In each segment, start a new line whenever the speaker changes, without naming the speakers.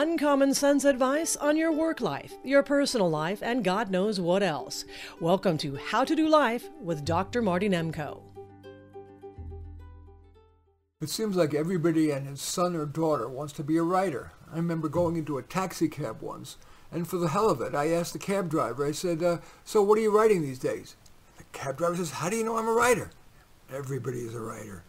Uncommon sense advice on your work life, your personal life, and God knows what else. Welcome to How to Do Life with Dr. Marty Nemko.
It seems like everybody and his son or daughter wants to be a writer. I remember going into a taxi cab once, and for the hell of it, I asked the cab driver, I said, uh, so what are you writing these days? The cab driver says, how do you know I'm a writer? Everybody is a writer.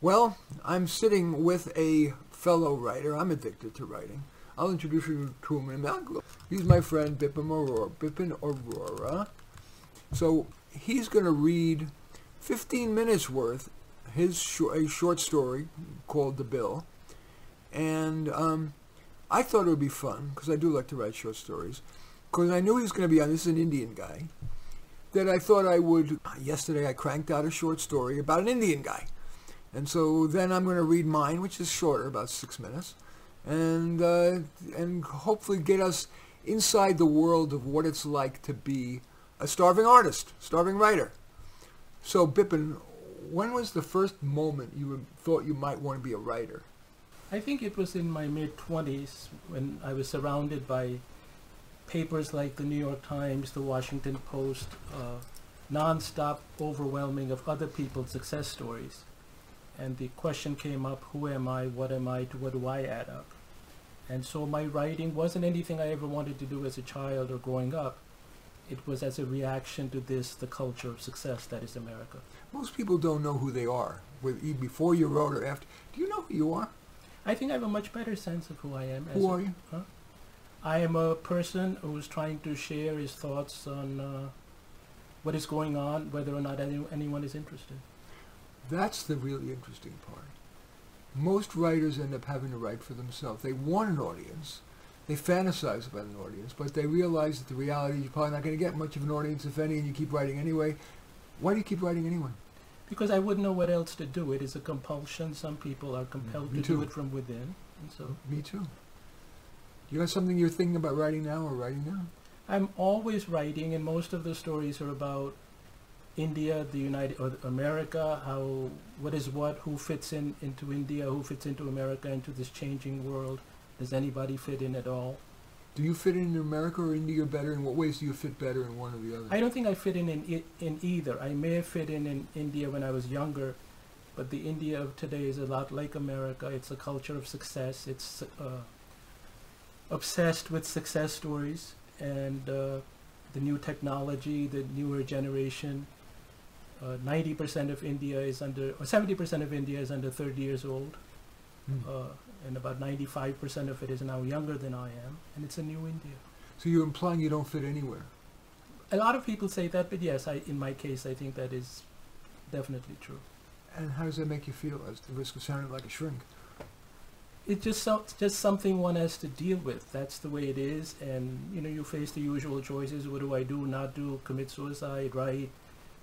Well, I'm sitting with a fellow writer. I'm addicted to writing. I'll introduce you to him in a minute. He's my friend Bipin Aurora. Bipin Aurora. So he's going to read 15 minutes worth his a short story called The Bill. And um, I thought it would be fun, because I do like to write short stories, because I knew he was going to be on, this is an Indian guy, that I thought I would, yesterday I cranked out a short story about an Indian guy. And so then I'm going to read mine, which is shorter, about six minutes, and uh, and hopefully get us inside the world of what it's like to be a starving artist, starving writer. So Bipin, when was the first moment you thought you might want to be a writer?
I think it was in my mid 20s when I was surrounded by papers like the New York Times, the Washington Post, uh, non-stop overwhelming of other people's success stories and the question came up, who am I, what am I, to what do I add up? And so my writing wasn't anything I ever wanted to do as a child or growing up. It was as a reaction to this, the culture of success that is America.
Most people don't know who they are, before you wrote or after. Do you know who you are?
I think I have a much better sense of who I am.
Who are you?
Huh? I am a person who's trying to share his thoughts on uh, what is going on, whether or not any, anyone is interested.
That's the really interesting part. Most writers end up having to write for themselves. They want an audience. They fantasize about an audience, but they realize that the reality is you're probably not going to get much of an audience, if any, and you keep writing anyway. Why do you keep writing anyway?
Because I wouldn't know what else to do. It is a compulsion. Some people are compelled to too. do it from within. And so
Me too. You got something you're thinking about writing now or writing now?
I'm always writing, and most of the stories are about India, the United or America, how what is what, who fits in into India, who fits into America, into this changing world. Does anybody fit in at all?
Do you fit in America or India better? In what ways do you fit better in one or the other?
I don't think I fit in in, in either. I may have fit in in India when I was younger, but the India of today is a lot like America. It's a culture of success. It's uh, obsessed with success stories and uh, the new technology, the newer generation 90% uh, of India is under, or 70% of India is under 30 years old. Mm. Uh, and about 95% of it is now younger than I am, and it's a new India.
So you're implying you don't fit anywhere?
A lot of people say that, but yes, I, in my case, I think that is definitely true.
And how does that make you feel, as the risk of sounding like a shrink?
It's just so, just something one has to deal with. That's the way it is, and you know, you face the usual choices. What do I do? Not do? Commit suicide? Right?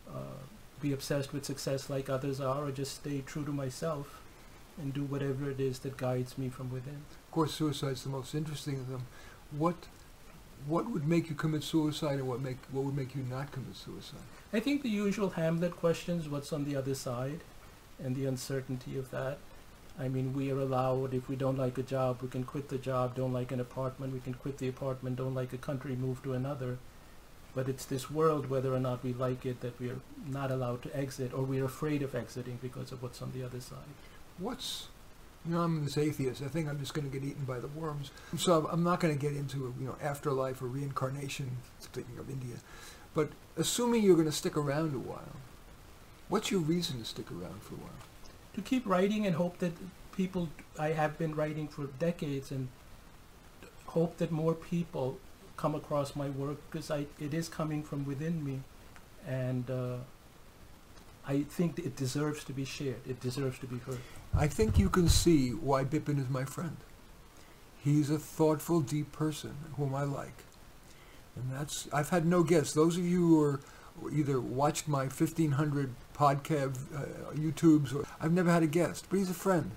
Uh, be obsessed with success like others are or just stay true to myself and do whatever it is that guides me from within.
Of course, suicide's the most interesting of them. What what would make you commit suicide and what make what would make you not commit suicide?
I think the usual Hamlet questions, what's on the other side and the uncertainty of that. I mean, we are allowed, if we don't like a job, we can quit the job, don't like an apartment, we can quit the apartment, don't like a country, move to another. But it's this world, whether or not we like it, that we are not allowed to exit, or we're afraid of exiting because of what's on the other side.
What's you know, I'm this atheist. I think I'm just going to get eaten by the worms. So I'm not going to get into you know afterlife or reincarnation. Speaking of India, but assuming you're going to stick around a while, what's your reason to stick around for a while?
To keep writing and hope that people. I have been writing for decades and hope that more people come across my work because I it is coming from within me, and uh, I think it deserves to be shared. It deserves to be heard.
I think you can see why Bipin is my friend. He's a thoughtful, deep person whom I like, and that's I've had no guests. Those of you who are either watched my 1500 podcast uh, YouTubes or I've never had a guest, but he's a friend.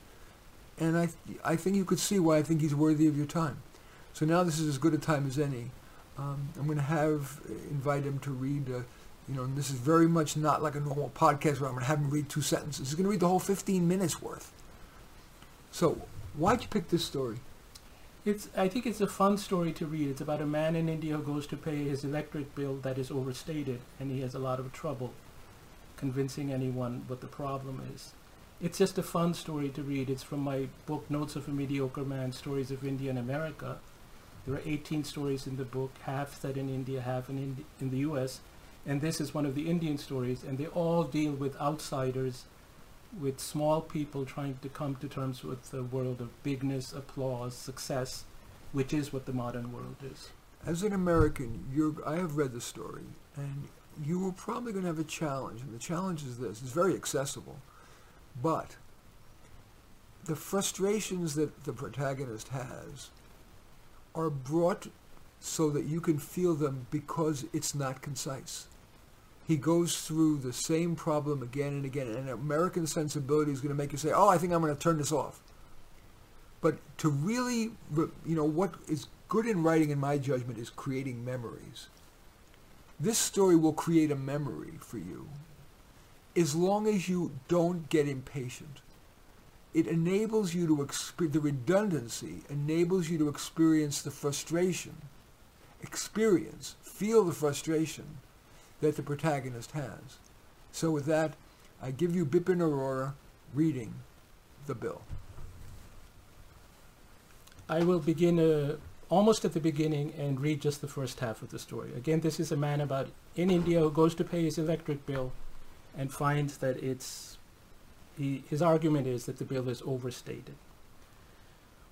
And I, I think you could see why I think he's worthy of your time. So now this is as good a time as any. Um, I'm going to have invite him to read. Uh, you know, this is very much not like a normal podcast where I'm going to have him read two sentences. He's going to read the whole 15 minutes worth. So, why'd you pick this story?
It's, I think it's a fun story to read. It's about a man in India who goes to pay his electric bill that is overstated, and he has a lot of trouble convincing anyone what the problem is. It's just a fun story to read. It's from my book, Notes of a Mediocre Man, Stories of India and America. There are 18 stories in the book, half set in India, half in, Indi- in the US. And this is one of the Indian stories, and they all deal with outsiders, with small people trying to come to terms with the world of bigness, applause, success, which is what the modern world is.
As an American, I have read the story, and you are probably going to have a challenge. And the challenge is this it's very accessible, but the frustrations that the protagonist has are brought so that you can feel them because it's not concise. He goes through the same problem again and again, and American sensibility is going to make you say, "Oh, I think I'm going to turn this off." But to really, you know, what is good in writing, in my judgment, is creating memories. This story will create a memory for you as long as you don't get impatient. It enables you to experience, the redundancy enables you to experience the frustration, experience, feel the frustration that the protagonist has. So with that, I give you Bipin aurora reading the bill.
I will begin uh, almost at the beginning and read just the first half of the story. Again, this is a man about in India who goes to pay his electric bill and finds that it's he, his argument is that the bill is overstated.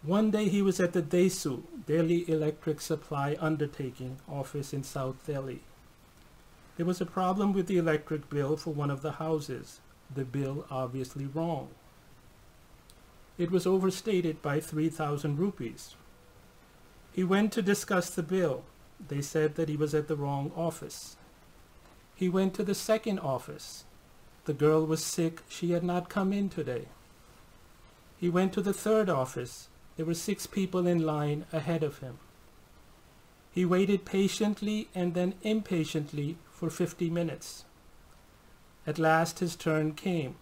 One day he was at the DESU, Delhi Electric Supply Undertaking office in South Delhi. There was a problem with the electric bill for one of the houses, the bill obviously wrong. It was overstated by 3,000 rupees. He went to discuss the bill. They said that he was at the wrong office. He went to the second office. The girl was sick. She had not come in today. He went to the third office. There were six people in line ahead of him. He waited patiently and then impatiently for 50 minutes. At last his turn came.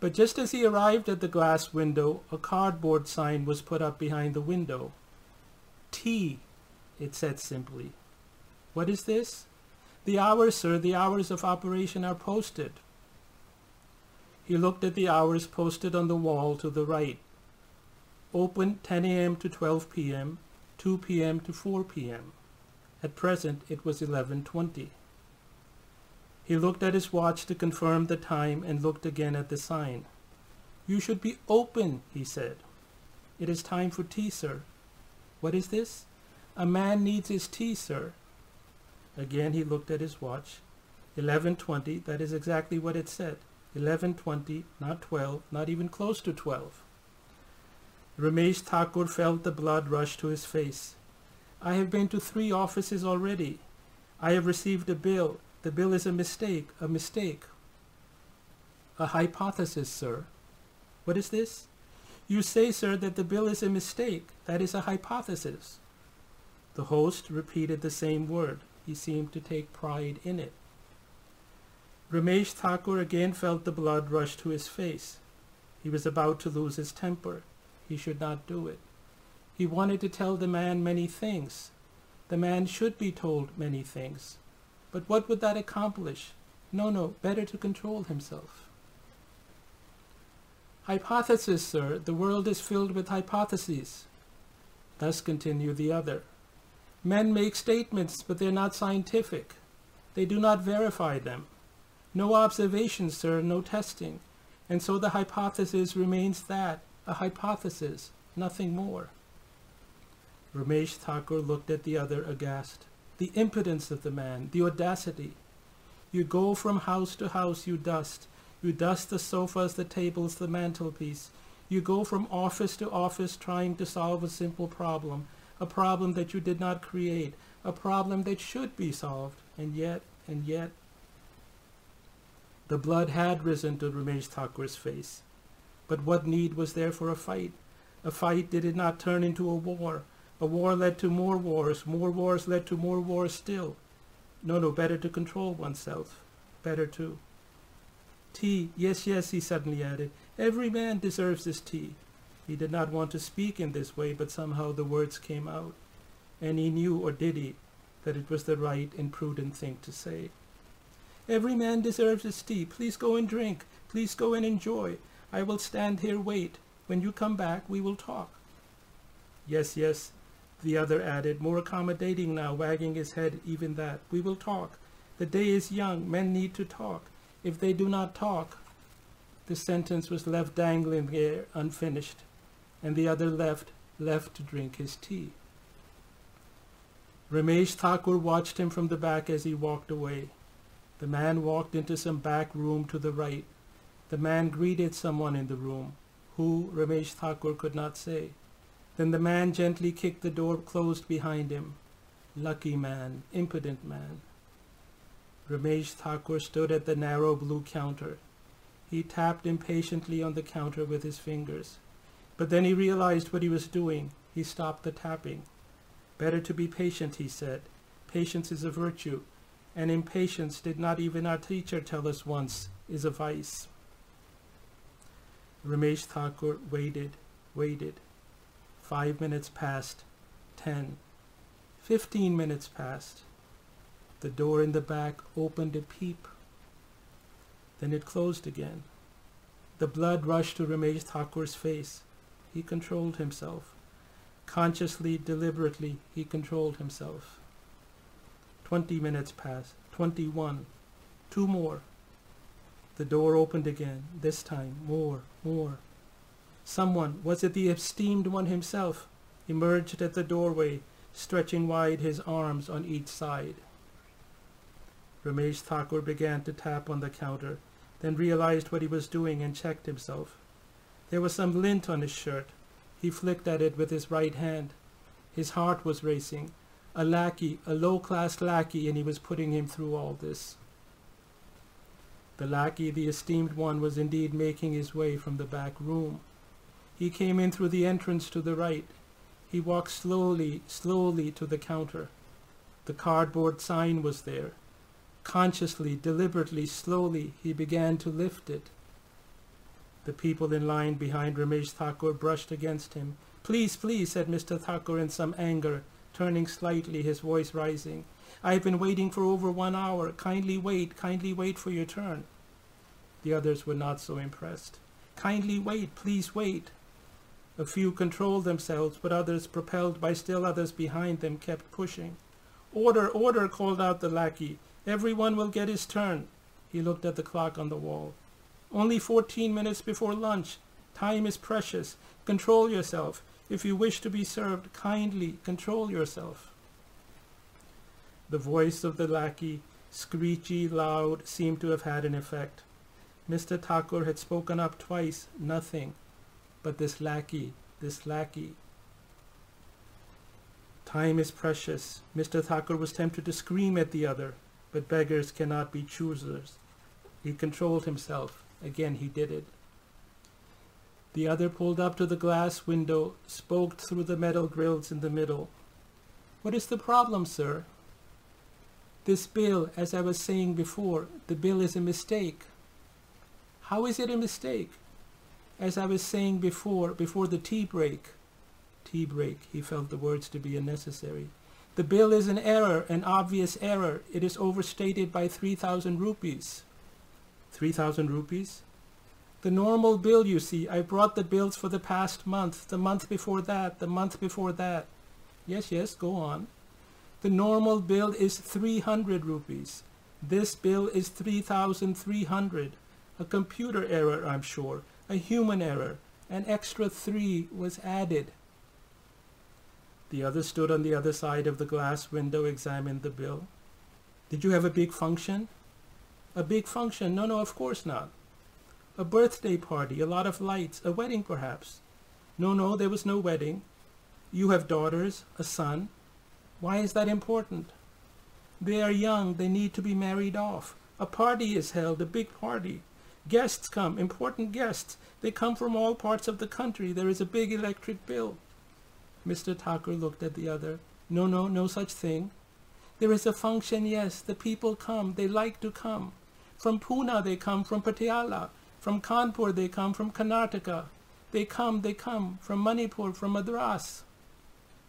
But just as he arrived at the glass window, a cardboard sign was put up behind the window. Tea, it said simply. What is this? The hours, sir, the hours of operation are posted. He looked at the hours posted on the wall to the right. Open 10 a.m. to 12 p.m., 2 p.m. to 4 p.m. At present it was 11.20. He looked at his watch to confirm the time and looked again at the sign. You should be open, he said. It is time for tea, sir. What is this? A man needs his tea, sir. Again he looked at his watch. 11.20, that is exactly what it said. 11.20, not 12, not even close to 12. Ramesh Thakur felt the blood rush to his face. I have been to three offices already. I have received a bill. The bill is a mistake, a mistake. A hypothesis, sir. What is this? You say, sir, that the bill is a mistake. That is a hypothesis. The host repeated the same word. He seemed to take pride in it. Ramesh Thakur again felt the blood rush to his face. He was about to lose his temper. He should not do it. He wanted to tell the man many things. The man should be told many things. But what would that accomplish? No, no, better to control himself. Hypothesis, sir, the world is filled with hypotheses. Thus continued the other. Men make statements, but they're not scientific. They do not verify them. No observations, sir, no testing. And so the hypothesis remains that, a hypothesis, nothing more. Ramesh Thakur looked at the other aghast. The impudence of the man, the audacity. You go from house to house, you dust. You dust the sofas, the tables, the mantelpiece. You go from office to office trying to solve a simple problem, a problem that you did not create, a problem that should be solved, and yet, and yet. The blood had risen to Ramesh Thakur's face. But what need was there for a fight? A fight did it not turn into a war, a war led to more wars. More wars led to more wars still. No, no, better to control oneself. Better to. Tea. Yes, yes, he suddenly added. Every man deserves this tea. He did not want to speak in this way, but somehow the words came out. And he knew, or did he, that it was the right and prudent thing to say. Every man deserves his tea. Please go and drink. Please go and enjoy. I will stand here wait. When you come back, we will talk. Yes, yes, the other added, more accommodating now, wagging his head even that. We will talk. The day is young. Men need to talk. If they do not talk, the sentence was left dangling there unfinished, and the other left, left to drink his tea. Ramesh Thakur watched him from the back as he walked away. The man walked into some back room to the right. The man greeted someone in the room, who Ramesh Thakur could not say. Then the man gently kicked the door closed behind him. Lucky man, impudent man. Ramesh Thakur stood at the narrow blue counter. He tapped impatiently on the counter with his fingers. But then he realized what he was doing. He stopped the tapping. Better to be patient, he said. Patience is a virtue, and impatience, did not even our teacher tell us once, is a vice. Ramesh Thakur waited, waited. Five minutes passed, ten, fifteen minutes passed. The door in the back opened a peep. Then it closed again. The blood rushed to Ramesh Thakur's face. He controlled himself. Consciously, deliberately, he controlled himself. Twenty minutes passed. Twenty-one. Two more. The door opened again. This time, more, more. Someone, was it the esteemed one himself, emerged at the doorway, stretching wide his arms on each side. Ramesh Thakur began to tap on the counter, then realized what he was doing and checked himself. There was some lint on his shirt. He flicked at it with his right hand. His heart was racing. A lackey, a low-class lackey, and he was putting him through all this. The lackey, the esteemed one, was indeed making his way from the back room. He came in through the entrance to the right. He walked slowly, slowly to the counter. The cardboard sign was there. Consciously, deliberately, slowly, he began to lift it. The people in line behind Ramesh Thakur brushed against him. Please, please, said Mr. Thakur in some anger, turning slightly, his voice rising. I have been waiting for over one hour. Kindly wait, kindly wait for your turn. The others were not so impressed. Kindly wait, please wait. A few controlled themselves, but others, propelled by still others behind them, kept pushing. Order, order, called out the lackey. Everyone will get his turn. He looked at the clock on the wall. Only 14 minutes before lunch. Time is precious. Control yourself. If you wish to be served, kindly control yourself. The voice of the lackey, screechy, loud, seemed to have had an effect. Mr. Thakur had spoken up twice, nothing. But this lackey, this lackey. Time is precious. Mr. Thakur was tempted to scream at the other, but beggars cannot be choosers. He controlled himself. Again he did it. The other pulled up to the glass window, spoke through the metal grills in the middle. What is the problem, sir? This bill, as I was saying before, the bill is a mistake. How is it a mistake? As I was saying before, before the tea break. Tea break, he felt the words to be unnecessary. The bill is an error, an obvious error. It is overstated by 3,000 rupees. 3,000 rupees? The normal bill, you see, I brought the bills for the past month, the month before that, the month before that. Yes, yes, go on. The normal bill is 300 rupees. This bill is 3,300. A computer error, I'm sure, a human error. An extra three was added. The other stood on the other side of the glass window, examined the bill. Did you have a big function? A big function? No, no, of course not. A birthday party, a lot of lights, a wedding perhaps. No, no, there was no wedding. You have daughters, a son. Why is that important? They are young, they need to be married off. A party is held, a big party. Guests come, important guests. They come from all parts of the country. There is a big electric bill. Mr. Thakur looked at the other. No, no, no such thing. There is a function, yes. The people come. They like to come. From Pune they come, from Patiala. From Kanpur they come, from Karnataka. They come, they come, from Manipur, from Madras.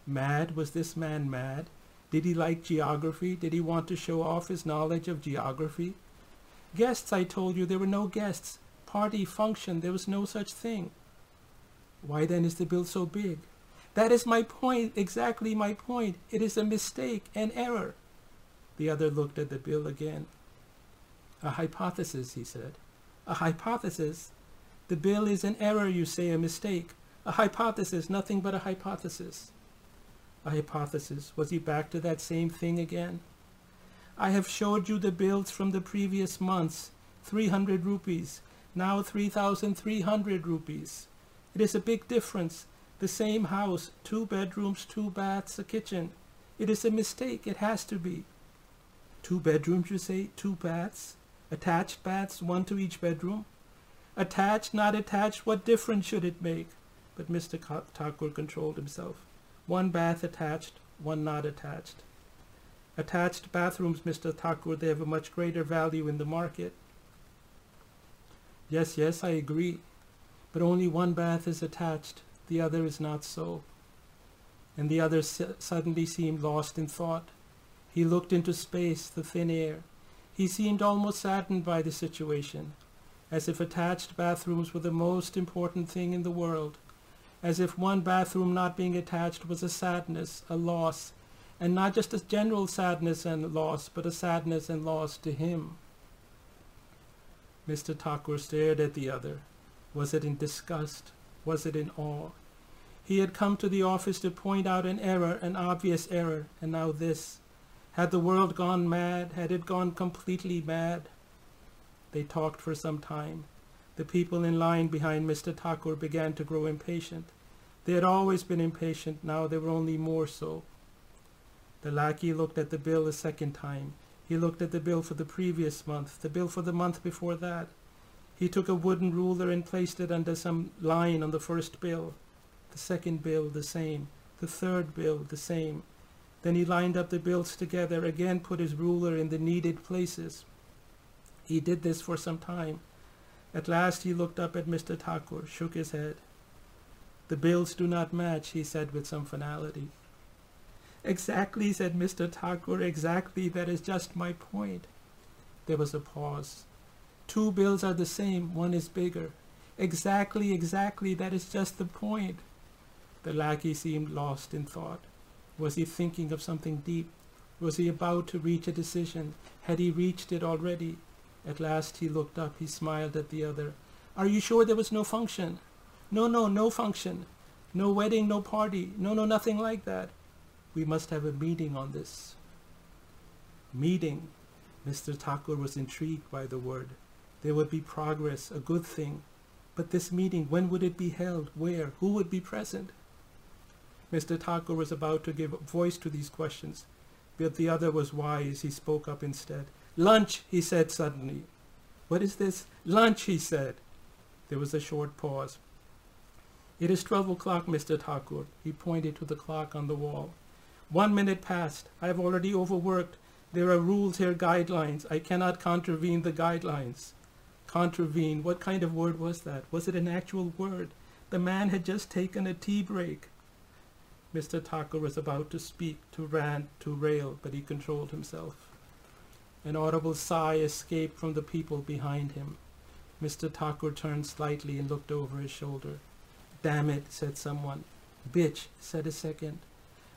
Mad? Was this man mad? Did he like geography? Did he want to show off his knowledge of geography? Guests, I told you, there were no guests. Party, function, there was no such thing. Why then is the bill so big? That is my point, exactly my point. It is a mistake, an error. The other looked at the bill again. A hypothesis, he said. A hypothesis? The bill is an error, you say, a mistake. A hypothesis, nothing but a hypothesis. A hypothesis. Was he back to that same thing again? I have showed you the bills from the previous months. 300 rupees. Now 3,300 rupees. It is a big difference. The same house, two bedrooms, two baths, a kitchen. It is a mistake. It has to be. Two bedrooms, you say? Two baths? Attached baths, one to each bedroom? Attached, not attached, what difference should it make? But Mr. Thakur controlled himself. One bath attached, one not attached. Attached bathrooms, Mr. Thakur, they have a much greater value in the market. Yes, yes, I agree. But only one bath is attached, the other is not so. And the other suddenly seemed lost in thought. He looked into space, the thin air. He seemed almost saddened by the situation, as if attached bathrooms were the most important thing in the world, as if one bathroom not being attached was a sadness, a loss, and not just a general sadness and loss, but a sadness and loss to him. Mr. Thakur stared at the other. Was it in disgust? Was it in awe? He had come to the office to point out an error, an obvious error, and now this. Had the world gone mad? Had it gone completely mad? They talked for some time. The people in line behind Mr. Thakur began to grow impatient. They had always been impatient, now they were only more so. The lackey looked at the bill a second time. He looked at the bill for the previous month, the bill for the month before that. He took a wooden ruler and placed it under some line on the first bill. The second bill, the same. The third bill, the same. Then he lined up the bills together, again put his ruler in the needed places. He did this for some time. At last he looked up at Mr. Thakur, shook his head. The bills do not match, he said with some finality. Exactly, said Mr. Thakur, exactly, that is just my point. There was a pause. Two bills are the same, one is bigger. Exactly, exactly, that is just the point. The lackey seemed lost in thought. Was he thinking of something deep? Was he about to reach a decision? Had he reached it already? At last he looked up, he smiled at the other. Are you sure there was no function? No, no, no function. No wedding, no party. No, no, nothing like that. We must have a meeting on this. Meeting. Mr. Thakur was intrigued by the word. There would be progress, a good thing. But this meeting, when would it be held? Where? Who would be present? Mr. Thakur was about to give voice to these questions, but the other was wise. He spoke up instead. Lunch, he said suddenly. What is this? Lunch, he said. There was a short pause. It is twelve o'clock, Mr. Thakur. He pointed to the clock on the wall. One minute passed. I have already overworked. There are rules here, guidelines. I cannot contravene the guidelines. Contravene, what kind of word was that? Was it an actual word? The man had just taken a tea break. Mr. Thakur was about to speak, to rant, to rail, but he controlled himself. An audible sigh escaped from the people behind him. Mr. Thakur turned slightly and looked over his shoulder. Damn it, said someone. Bitch, said a second.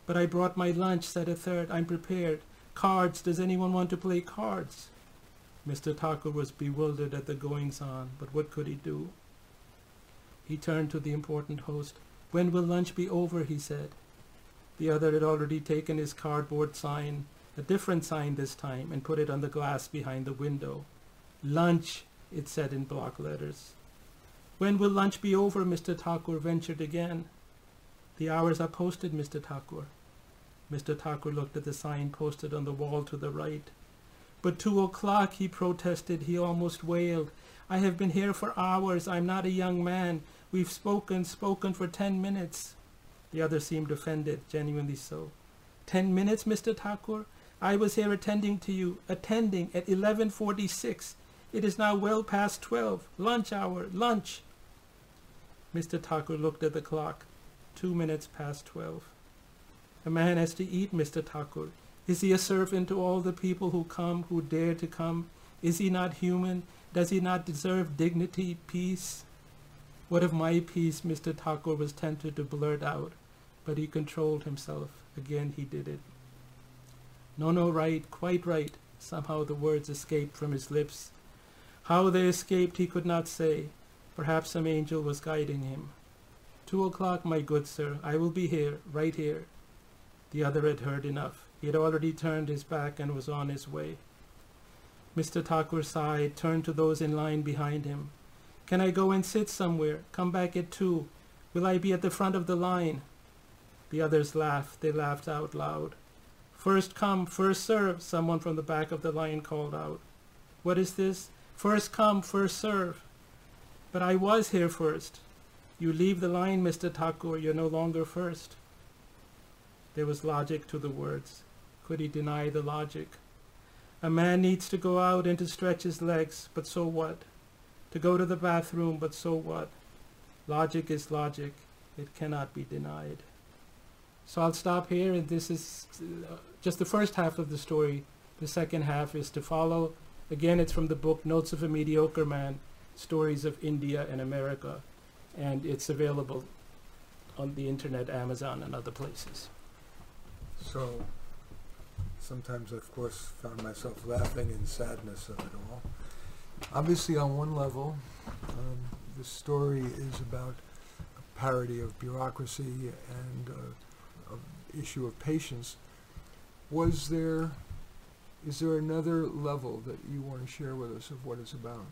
But I brought my lunch, said a third. I'm prepared. Cards, does anyone want to play cards? Mr. Thakur was bewildered at the goings-on, but what could he do? He turned to the important host. When will lunch be over, he said. The other had already taken his cardboard sign, a different sign this time, and put it on the glass behind the window. Lunch, it said in block letters. When will lunch be over, Mr. Thakur ventured again. The hours are posted, Mr. Thakur. Mr. Thakur looked at the sign posted on the wall to the right. But two o'clock, he protested. He almost wailed. I have been here for hours. I'm not a young man. We've spoken, spoken for ten minutes. The other seemed offended, genuinely so. Ten minutes, Mr. Thakur? I was here attending to you, attending at 11.46. It is now well past twelve. Lunch hour, lunch. Mr. Thakur looked at the clock. Two minutes past twelve. A man has to eat, Mr. Thakur. Is he a servant to all the people who come, who dare to come? Is he not human? Does he not deserve dignity, peace? What of my peace? Mr. Thakur was tempted to blurt out, but he controlled himself. Again he did it. No, no, right, quite right. Somehow the words escaped from his lips. How they escaped he could not say. Perhaps some angel was guiding him. Two o'clock, my good sir. I will be here, right here. The other had heard enough. He had already turned his back and was on his way. Mr. Thakur sighed, turned to those in line behind him. Can I go and sit somewhere? Come back at two. Will I be at the front of the line? The others laughed. They laughed out loud. First come, first serve, someone from the back of the line called out. What is this? First come, first serve. But I was here first. You leave the line, Mr. Thakur. You're no longer first. There was logic to the words. Could he deny the logic? A man needs to go out and to stretch his legs, but so what? To go to the bathroom, but so what? Logic is logic. It cannot be denied. So I'll stop here, and this is uh, just the first half of the story. The second half is to follow. Again, it's from the book Notes of a Mediocre Man, Stories of India and America, and it's available on the internet, Amazon, and other places.
So sometimes, of course, found myself laughing in sadness of it all. Obviously, on one level, um, the story is about a parody of bureaucracy and uh, issue of patience. Was there, is there another level that you want to share with us of what it's about?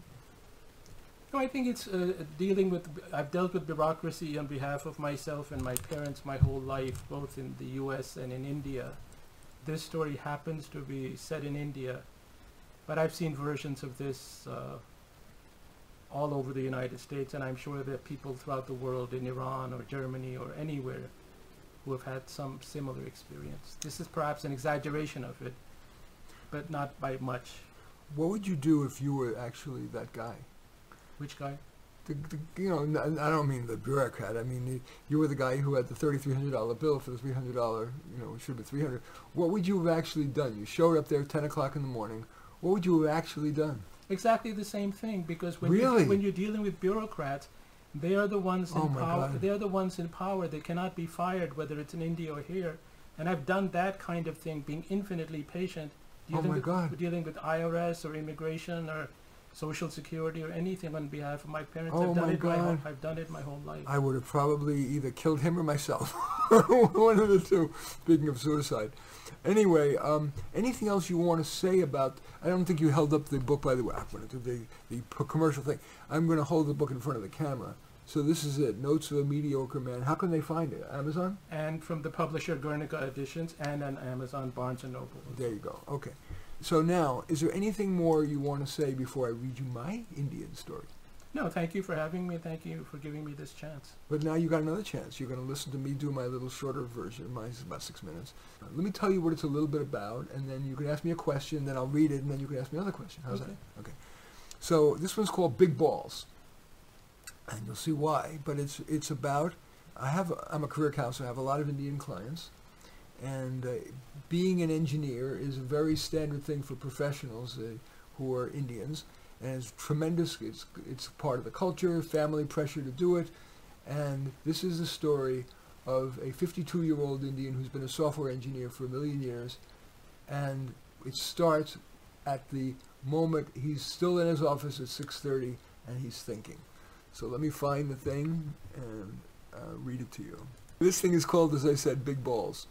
No, I think it's uh, dealing with. I've dealt with bureaucracy on behalf of myself and my parents my whole life, both in the U.S. and in India. This story happens to be set in India, but I've seen versions of this uh, all over the United States, and I'm sure there are people throughout the world in Iran or Germany or anywhere who have had some similar experience. This is perhaps an exaggeration of it, but not by much.
What would you do if you were actually that guy?
Which guy?
The, the, you know, n- I don't mean the bureaucrat. I mean, you, you were the guy who had the thirty-three hundred dollar bill for the three hundred dollar. You know, it should be three hundred. What would you have actually done? You showed up there ten o'clock in the morning. What would you have actually done?
Exactly the same thing because when
Really?
you, when you're dealing with bureaucrats, they are the ones in
Oh my
power.
God.
They are the ones in power. They cannot be fired, whether it's in India or here. And I've done that kind of thing, being infinitely patient,
Oh
dealing
my
with dealing with IRS or immigration or social security or anything on behalf of my parents.
Oh
I've done
my
it my whole,
God.
I've done it my whole life.
I would have probably either killed him or myself. One of the two. Speaking of suicide. Anyway, um, anything else you want to say about? I don't think you held up the book, by the way. I'm going to do the the commercial thing. I'm going to hold the book in front of the camera. So this is it. Notes of a Mediocre Man. How can they find it? Amazon.
and from the publisher Guernica Editions and on Amazon, Barnes and Noble.
There you go. Okay. So now, is there anything more you want to say before I read you my Indian story?
No, thank you for having me. Thank you for giving me this chance.
But now you got another chance. You're going to listen to me do my little shorter version. Mine's about six minutes. Uh, let me tell you what it's a little bit about, and then you can ask me a question, then I'll read it, and then you can ask me another question. How's
Okay.
that? Okay. So this one's called Big Balls, and you'll see why. But it's it's about I have a, I'm a career counselor. I have a lot of Indian clients, and uh, being an engineer is a very standard thing for professionals uh, who are Indians, and it's tremendous. It's it's part of the culture, family pressure to do it, and this is the story of a 52-year-old Indian who's been a software engineer for a million years, and it starts at the moment he's still in his office at 6:30 and he's thinking. So let me find the thing and uh, read it to you. This thing is called, as I said, Big Balls.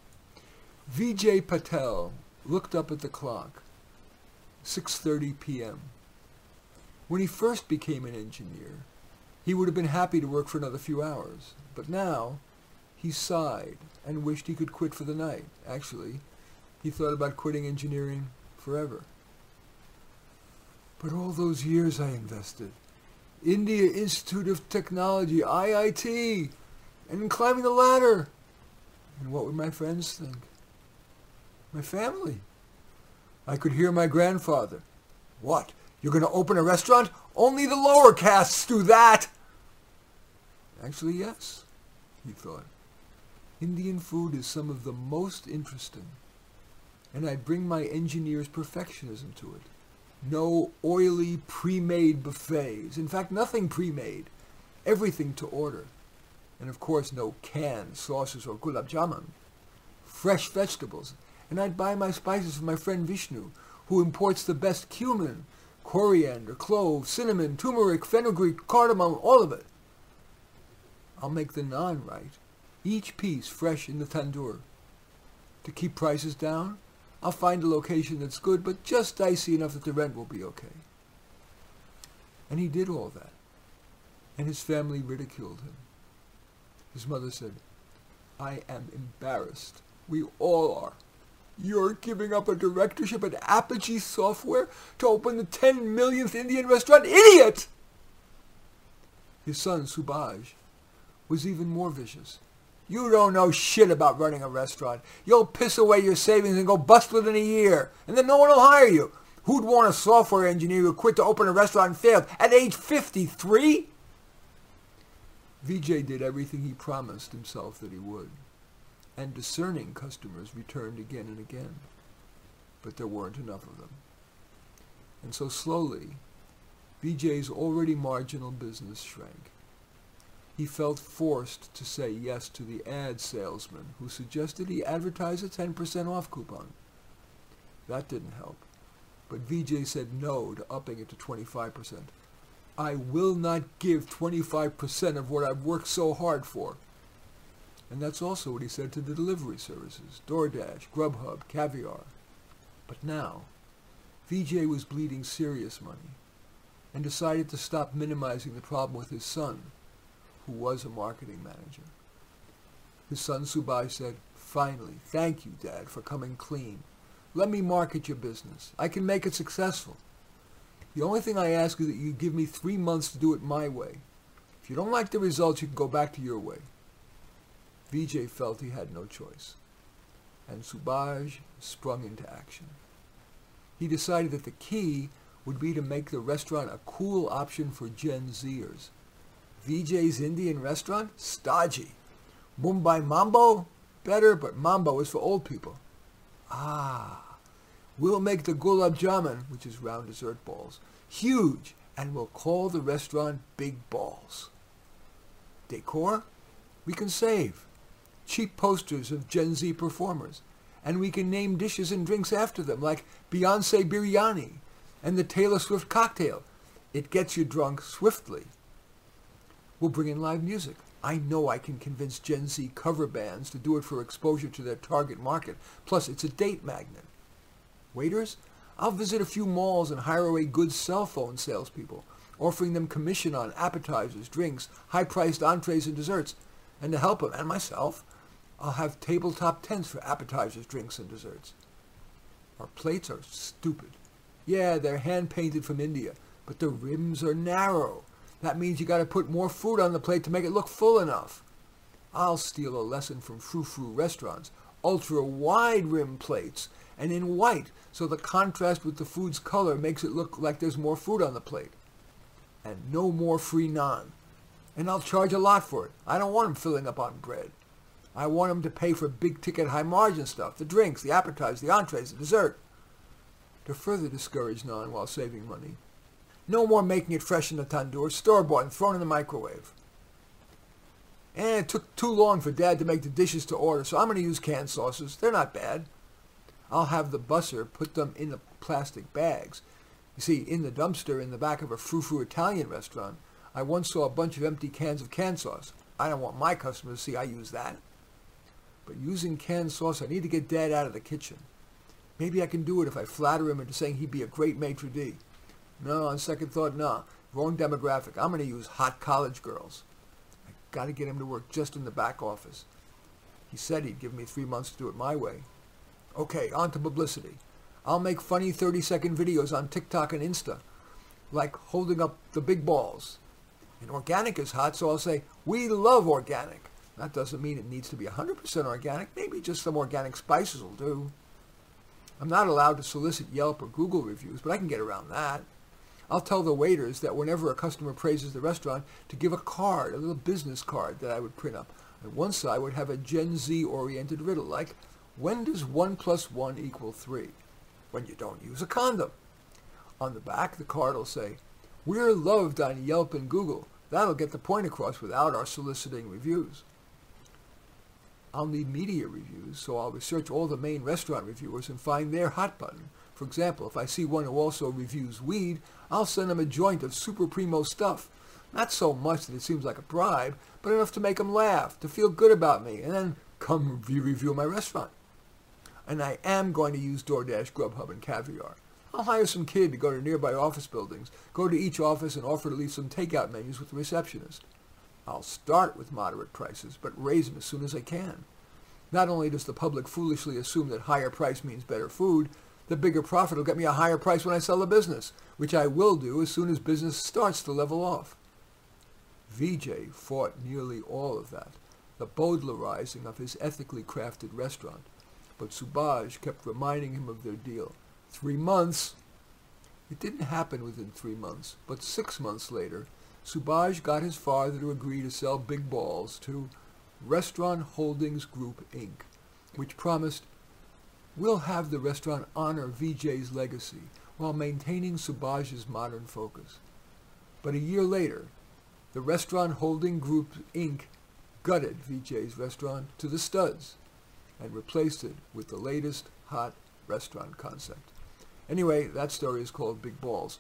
Vijay Patel looked up at the clock. 6:30 p.m. When he first became an engineer, he would have been happy to work for another few hours. But now, he sighed and wished he could quit for the night. Actually, he thought about quitting engineering forever. But all those years I invested, India Institute of Technology, IIT, and climbing the ladder. And what would my friends think? My family. I could hear my grandfather. What? You're going to open a restaurant? Only the lower castes do that. Actually, yes, he thought. Indian food is some of the most interesting, and I'd bring my engineer's perfectionism to it. No oily, pre-made buffets. In fact, nothing pre-made. Everything to order. And of course, no canned sauces or gulab jamun. Fresh vegetables. And I'd buy my spices from my friend Vishnu, who imports the best cumin, coriander, clove, cinnamon, turmeric, fenugreek, cardamom, all of it. I'll make the naan right. Each piece fresh in the tandoor. To keep prices down, I'll find a location that's good, but just dicey enough that the rent will be okay. And he did all that. And his family ridiculed him. His mother said, I am embarrassed. We all are. You're giving up a directorship at Apogee Software to open the 10 millionth Indian restaurant? Idiot! His son, Subhaj, was even more vicious. You don't know shit about running a restaurant. You'll piss away your savings and go bust within a year, and then no one will hire you. Who'd want a software engineer who quit to open a restaurant and failed at age 53? Vijay did everything he promised himself that he would, and discerning customers returned again and again, but there weren't enough of them. And so slowly, Vijay's already marginal business shrank he felt forced to say yes to the ad salesman who suggested he advertise a 10% off coupon. That didn't help, but Vijay said no to upping it to 25%. I will not give 25% of what I've worked so hard for. And that's also what he said to the delivery services, DoorDash, Grubhub, Caviar. But now, Vijay was bleeding serious money and decided to stop minimizing the problem with his son who was a marketing manager. His son Subhaj said, Finally, thank you, Dad, for coming clean. Let me market your business. I can make it successful. The only thing I ask is that you give me three months to do it my way. If you don't like the results, you can go back to your way. Vijay felt he had no choice, and Subhaj sprung into action. He decided that the key would be to make the restaurant a cool option for Gen Zers Vijay's Indian restaurant? Stodgy. Mumbai Mambo? Better, but Mambo is for old people. Ah, we'll make the gulab jamun, which is round dessert balls, huge, and we'll call the restaurant Big Balls. Decor? We can save. Cheap posters of Gen Z performers. And we can name dishes and drinks after them, like Beyonce Biryani and the Taylor Swift cocktail. It gets you drunk swiftly. We'll bring in live music. I know I can convince Gen Z cover bands to do it for exposure to their target market. Plus, it's a date magnet. Waiters? I'll visit a few malls and hire away good cell phone salespeople, offering them commission on appetizers, drinks, high-priced entrees and desserts. And to help them, and myself, I'll have tabletop tents for appetizers, drinks, and desserts. Our plates are stupid. Yeah, they're hand-painted from India, but the rims are narrow. That means you got to put more food on the plate to make it look full enough. I'll steal a lesson from frou-frou restaurants. Ultra wide rim plates and in white so the contrast with the food's color makes it look like there's more food on the plate. And no more free naan. And I'll charge a lot for it. I don't want them filling up on bread. I want them to pay for big ticket high margin stuff, the drinks, the appetizers, the entrees, the dessert. To further discourage naan while saving money, no more making it fresh in the tandoor, store-bought and thrown in the microwave. And it took too long for Dad to make the dishes to order, so I'm going to use canned sauces. They're not bad. I'll have the busser put them in the plastic bags. You see, in the dumpster in the back of a frou-frou Italian restaurant, I once saw a bunch of empty cans of canned sauce. I don't want my customers to see I use that. But using canned sauce, I need to get Dad out of the kitchen. Maybe I can do it if I flatter him into saying he'd be a great maitre d'. No, on second thought, no. Wrong demographic. I'm going to use hot college girls. I got to get him to work just in the back office. He said he'd give me three months to do it my way. Okay, on to publicity. I'll make funny 30-second videos on TikTok and Insta, like holding up the big balls. And organic is hot, so I'll say, we love organic. That doesn't mean it needs to be 100% organic. Maybe just some organic spices will do. I'm not allowed to solicit Yelp or Google reviews, but I can get around that. I'll tell the waiters that whenever a customer praises the restaurant, to give a card, a little business card that I would print up. On one side would have a Gen Z-oriented riddle like, when does 1 plus 1 equal 3? When you don't use a condom. On the back, the card will say, we're loved on Yelp and Google. That'll get the point across without our soliciting reviews. I'll need media reviews, so I'll research all the main restaurant reviewers and find their hot button. For example, if I see one who also reviews weed, I'll send them a joint of super primo stuff. Not so much that it seems like a bribe, but enough to make them laugh, to feel good about me, and then come review, review my restaurant. And I am going to use DoorDash, Grubhub, and Caviar. I'll hire some kid to go to nearby office buildings, go to each office and offer to leave some takeout menus with the receptionist. I'll start with moderate prices, but raise them as soon as I can. Not only does the public foolishly assume that higher price means better food, the bigger profit will get me a higher price when I sell the business, which I will do as soon as business starts to level off. Vijay fought nearly all of that, the Bowdlerizing of his ethically crafted restaurant, but Subhaj kept reminding him of their deal. Three months. It didn't happen within three months, but six months later, Subhaj got his father to agree to sell Big Balls to Restaurant Holdings Group, Inc., which promised, we'll have the restaurant honor Vijay's legacy while maintaining Subhaj's modern focus. But a year later, the Restaurant Holding Group, Inc. gutted Vijay's restaurant to the studs and replaced it with the latest hot restaurant concept. Anyway, that story is called Big Balls.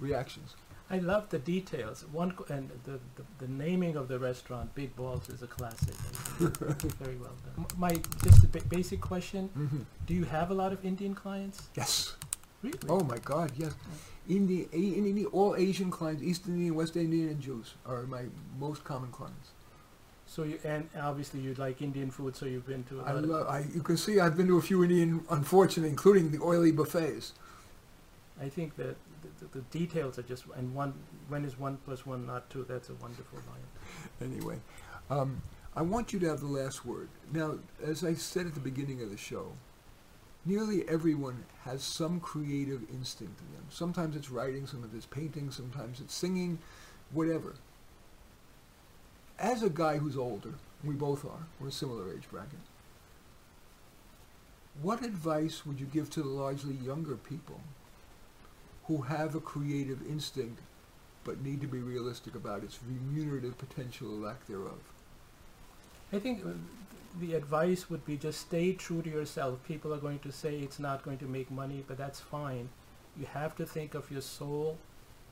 Reactions?
I love the details. One and the, the, the naming of the restaurant, Big Balls, is a classic. Very well done. My just a basic question:
Mhm.
Do you have a lot of Indian clients?
Yes.
Really?
Oh my God, yes. Indian, in Indian, all Asian clients, East Indian, West Indian, and Jews are my most common clients.
So you and obviously you like Indian food, so you've been to. A
I love. I, you can see I've been to a few Indian, unfortunately, including the oily buffets.
I think that the, details are just and one when is one plus one not two? That's a wonderful line.
Anyway, um, I want you to have the last word. Now, as I said at the beginning of the show, nearly everyone has some creative instinct in them. Sometimes it's writing, sometimes it's painting, sometimes it's singing, whatever. As a guy who's older, we both are, we're a similar age bracket, what advice would you give to the largely younger people who have a creative instinct but need to be realistic about its remunerative potential or lack thereof?
I think uh, the advice would be just stay true to yourself. People are going to say it's not going to make money, but that's fine. You have to think of your soul,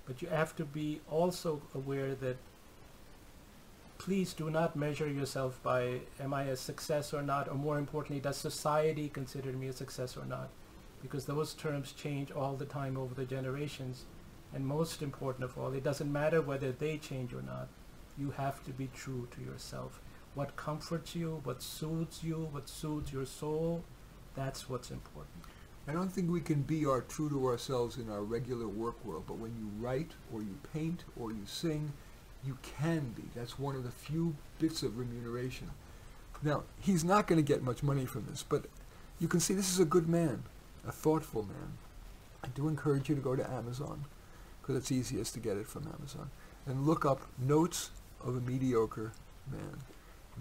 but you have to be also aware that please do not measure yourself by am I a success or not, or more importantly, does society consider me a success or not? Because those terms change all the time over the generations. And most important of all, it doesn't matter whether they change or not. You have to be true to yourself what comforts you, what soothes you, what soothes your soul. That's what's important.
I don't think we can be our true to ourselves in our regular work world, but when you write or you paint or you sing, you can be. That's one of the few bits of remuneration. Now, he's not going to get much money from this, but you can see this is a good man, a thoughtful man. I do encourage you to go to Amazon, because it's easiest to get it from Amazon, and look up Notes of a Mediocre Man.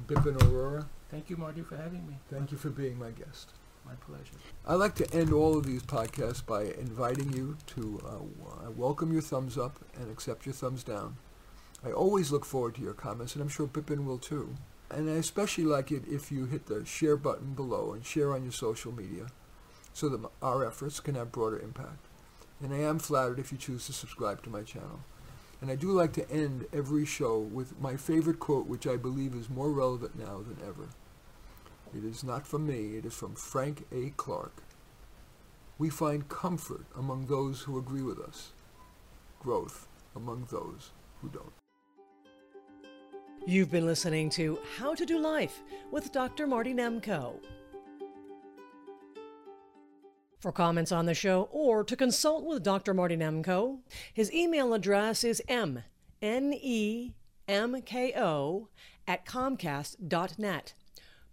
Bipin Aurora,
Thank you, Marty, for having me.
thank you for being my guest.
My pleasure.
I like to end all of these podcasts by inviting you to uh, welcome your thumbs up and accept your thumbs down. I always look forward to your comments, and I'm sure Bipin will too. And I especially like it if you hit the share button below and share on your social media so that our efforts can have broader impact. And I am flattered if you choose to subscribe to my channel. And I do like to end every show with my favorite quote, which I believe is more relevant now than ever. It is not from me, it is from Frank A. Clark. We find comfort among those who agree with us, growth among those who don't.
You've been listening to How to Do Life with Dr. Marty Nemko. For comments on the show or to consult with Dr. Marty Nemko, his email address is m n e m k o at comcast.net.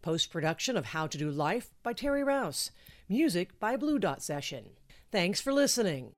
Post production of How to Do Life by Terry Rouse. Music by Blue Dot Session. Thanks for listening.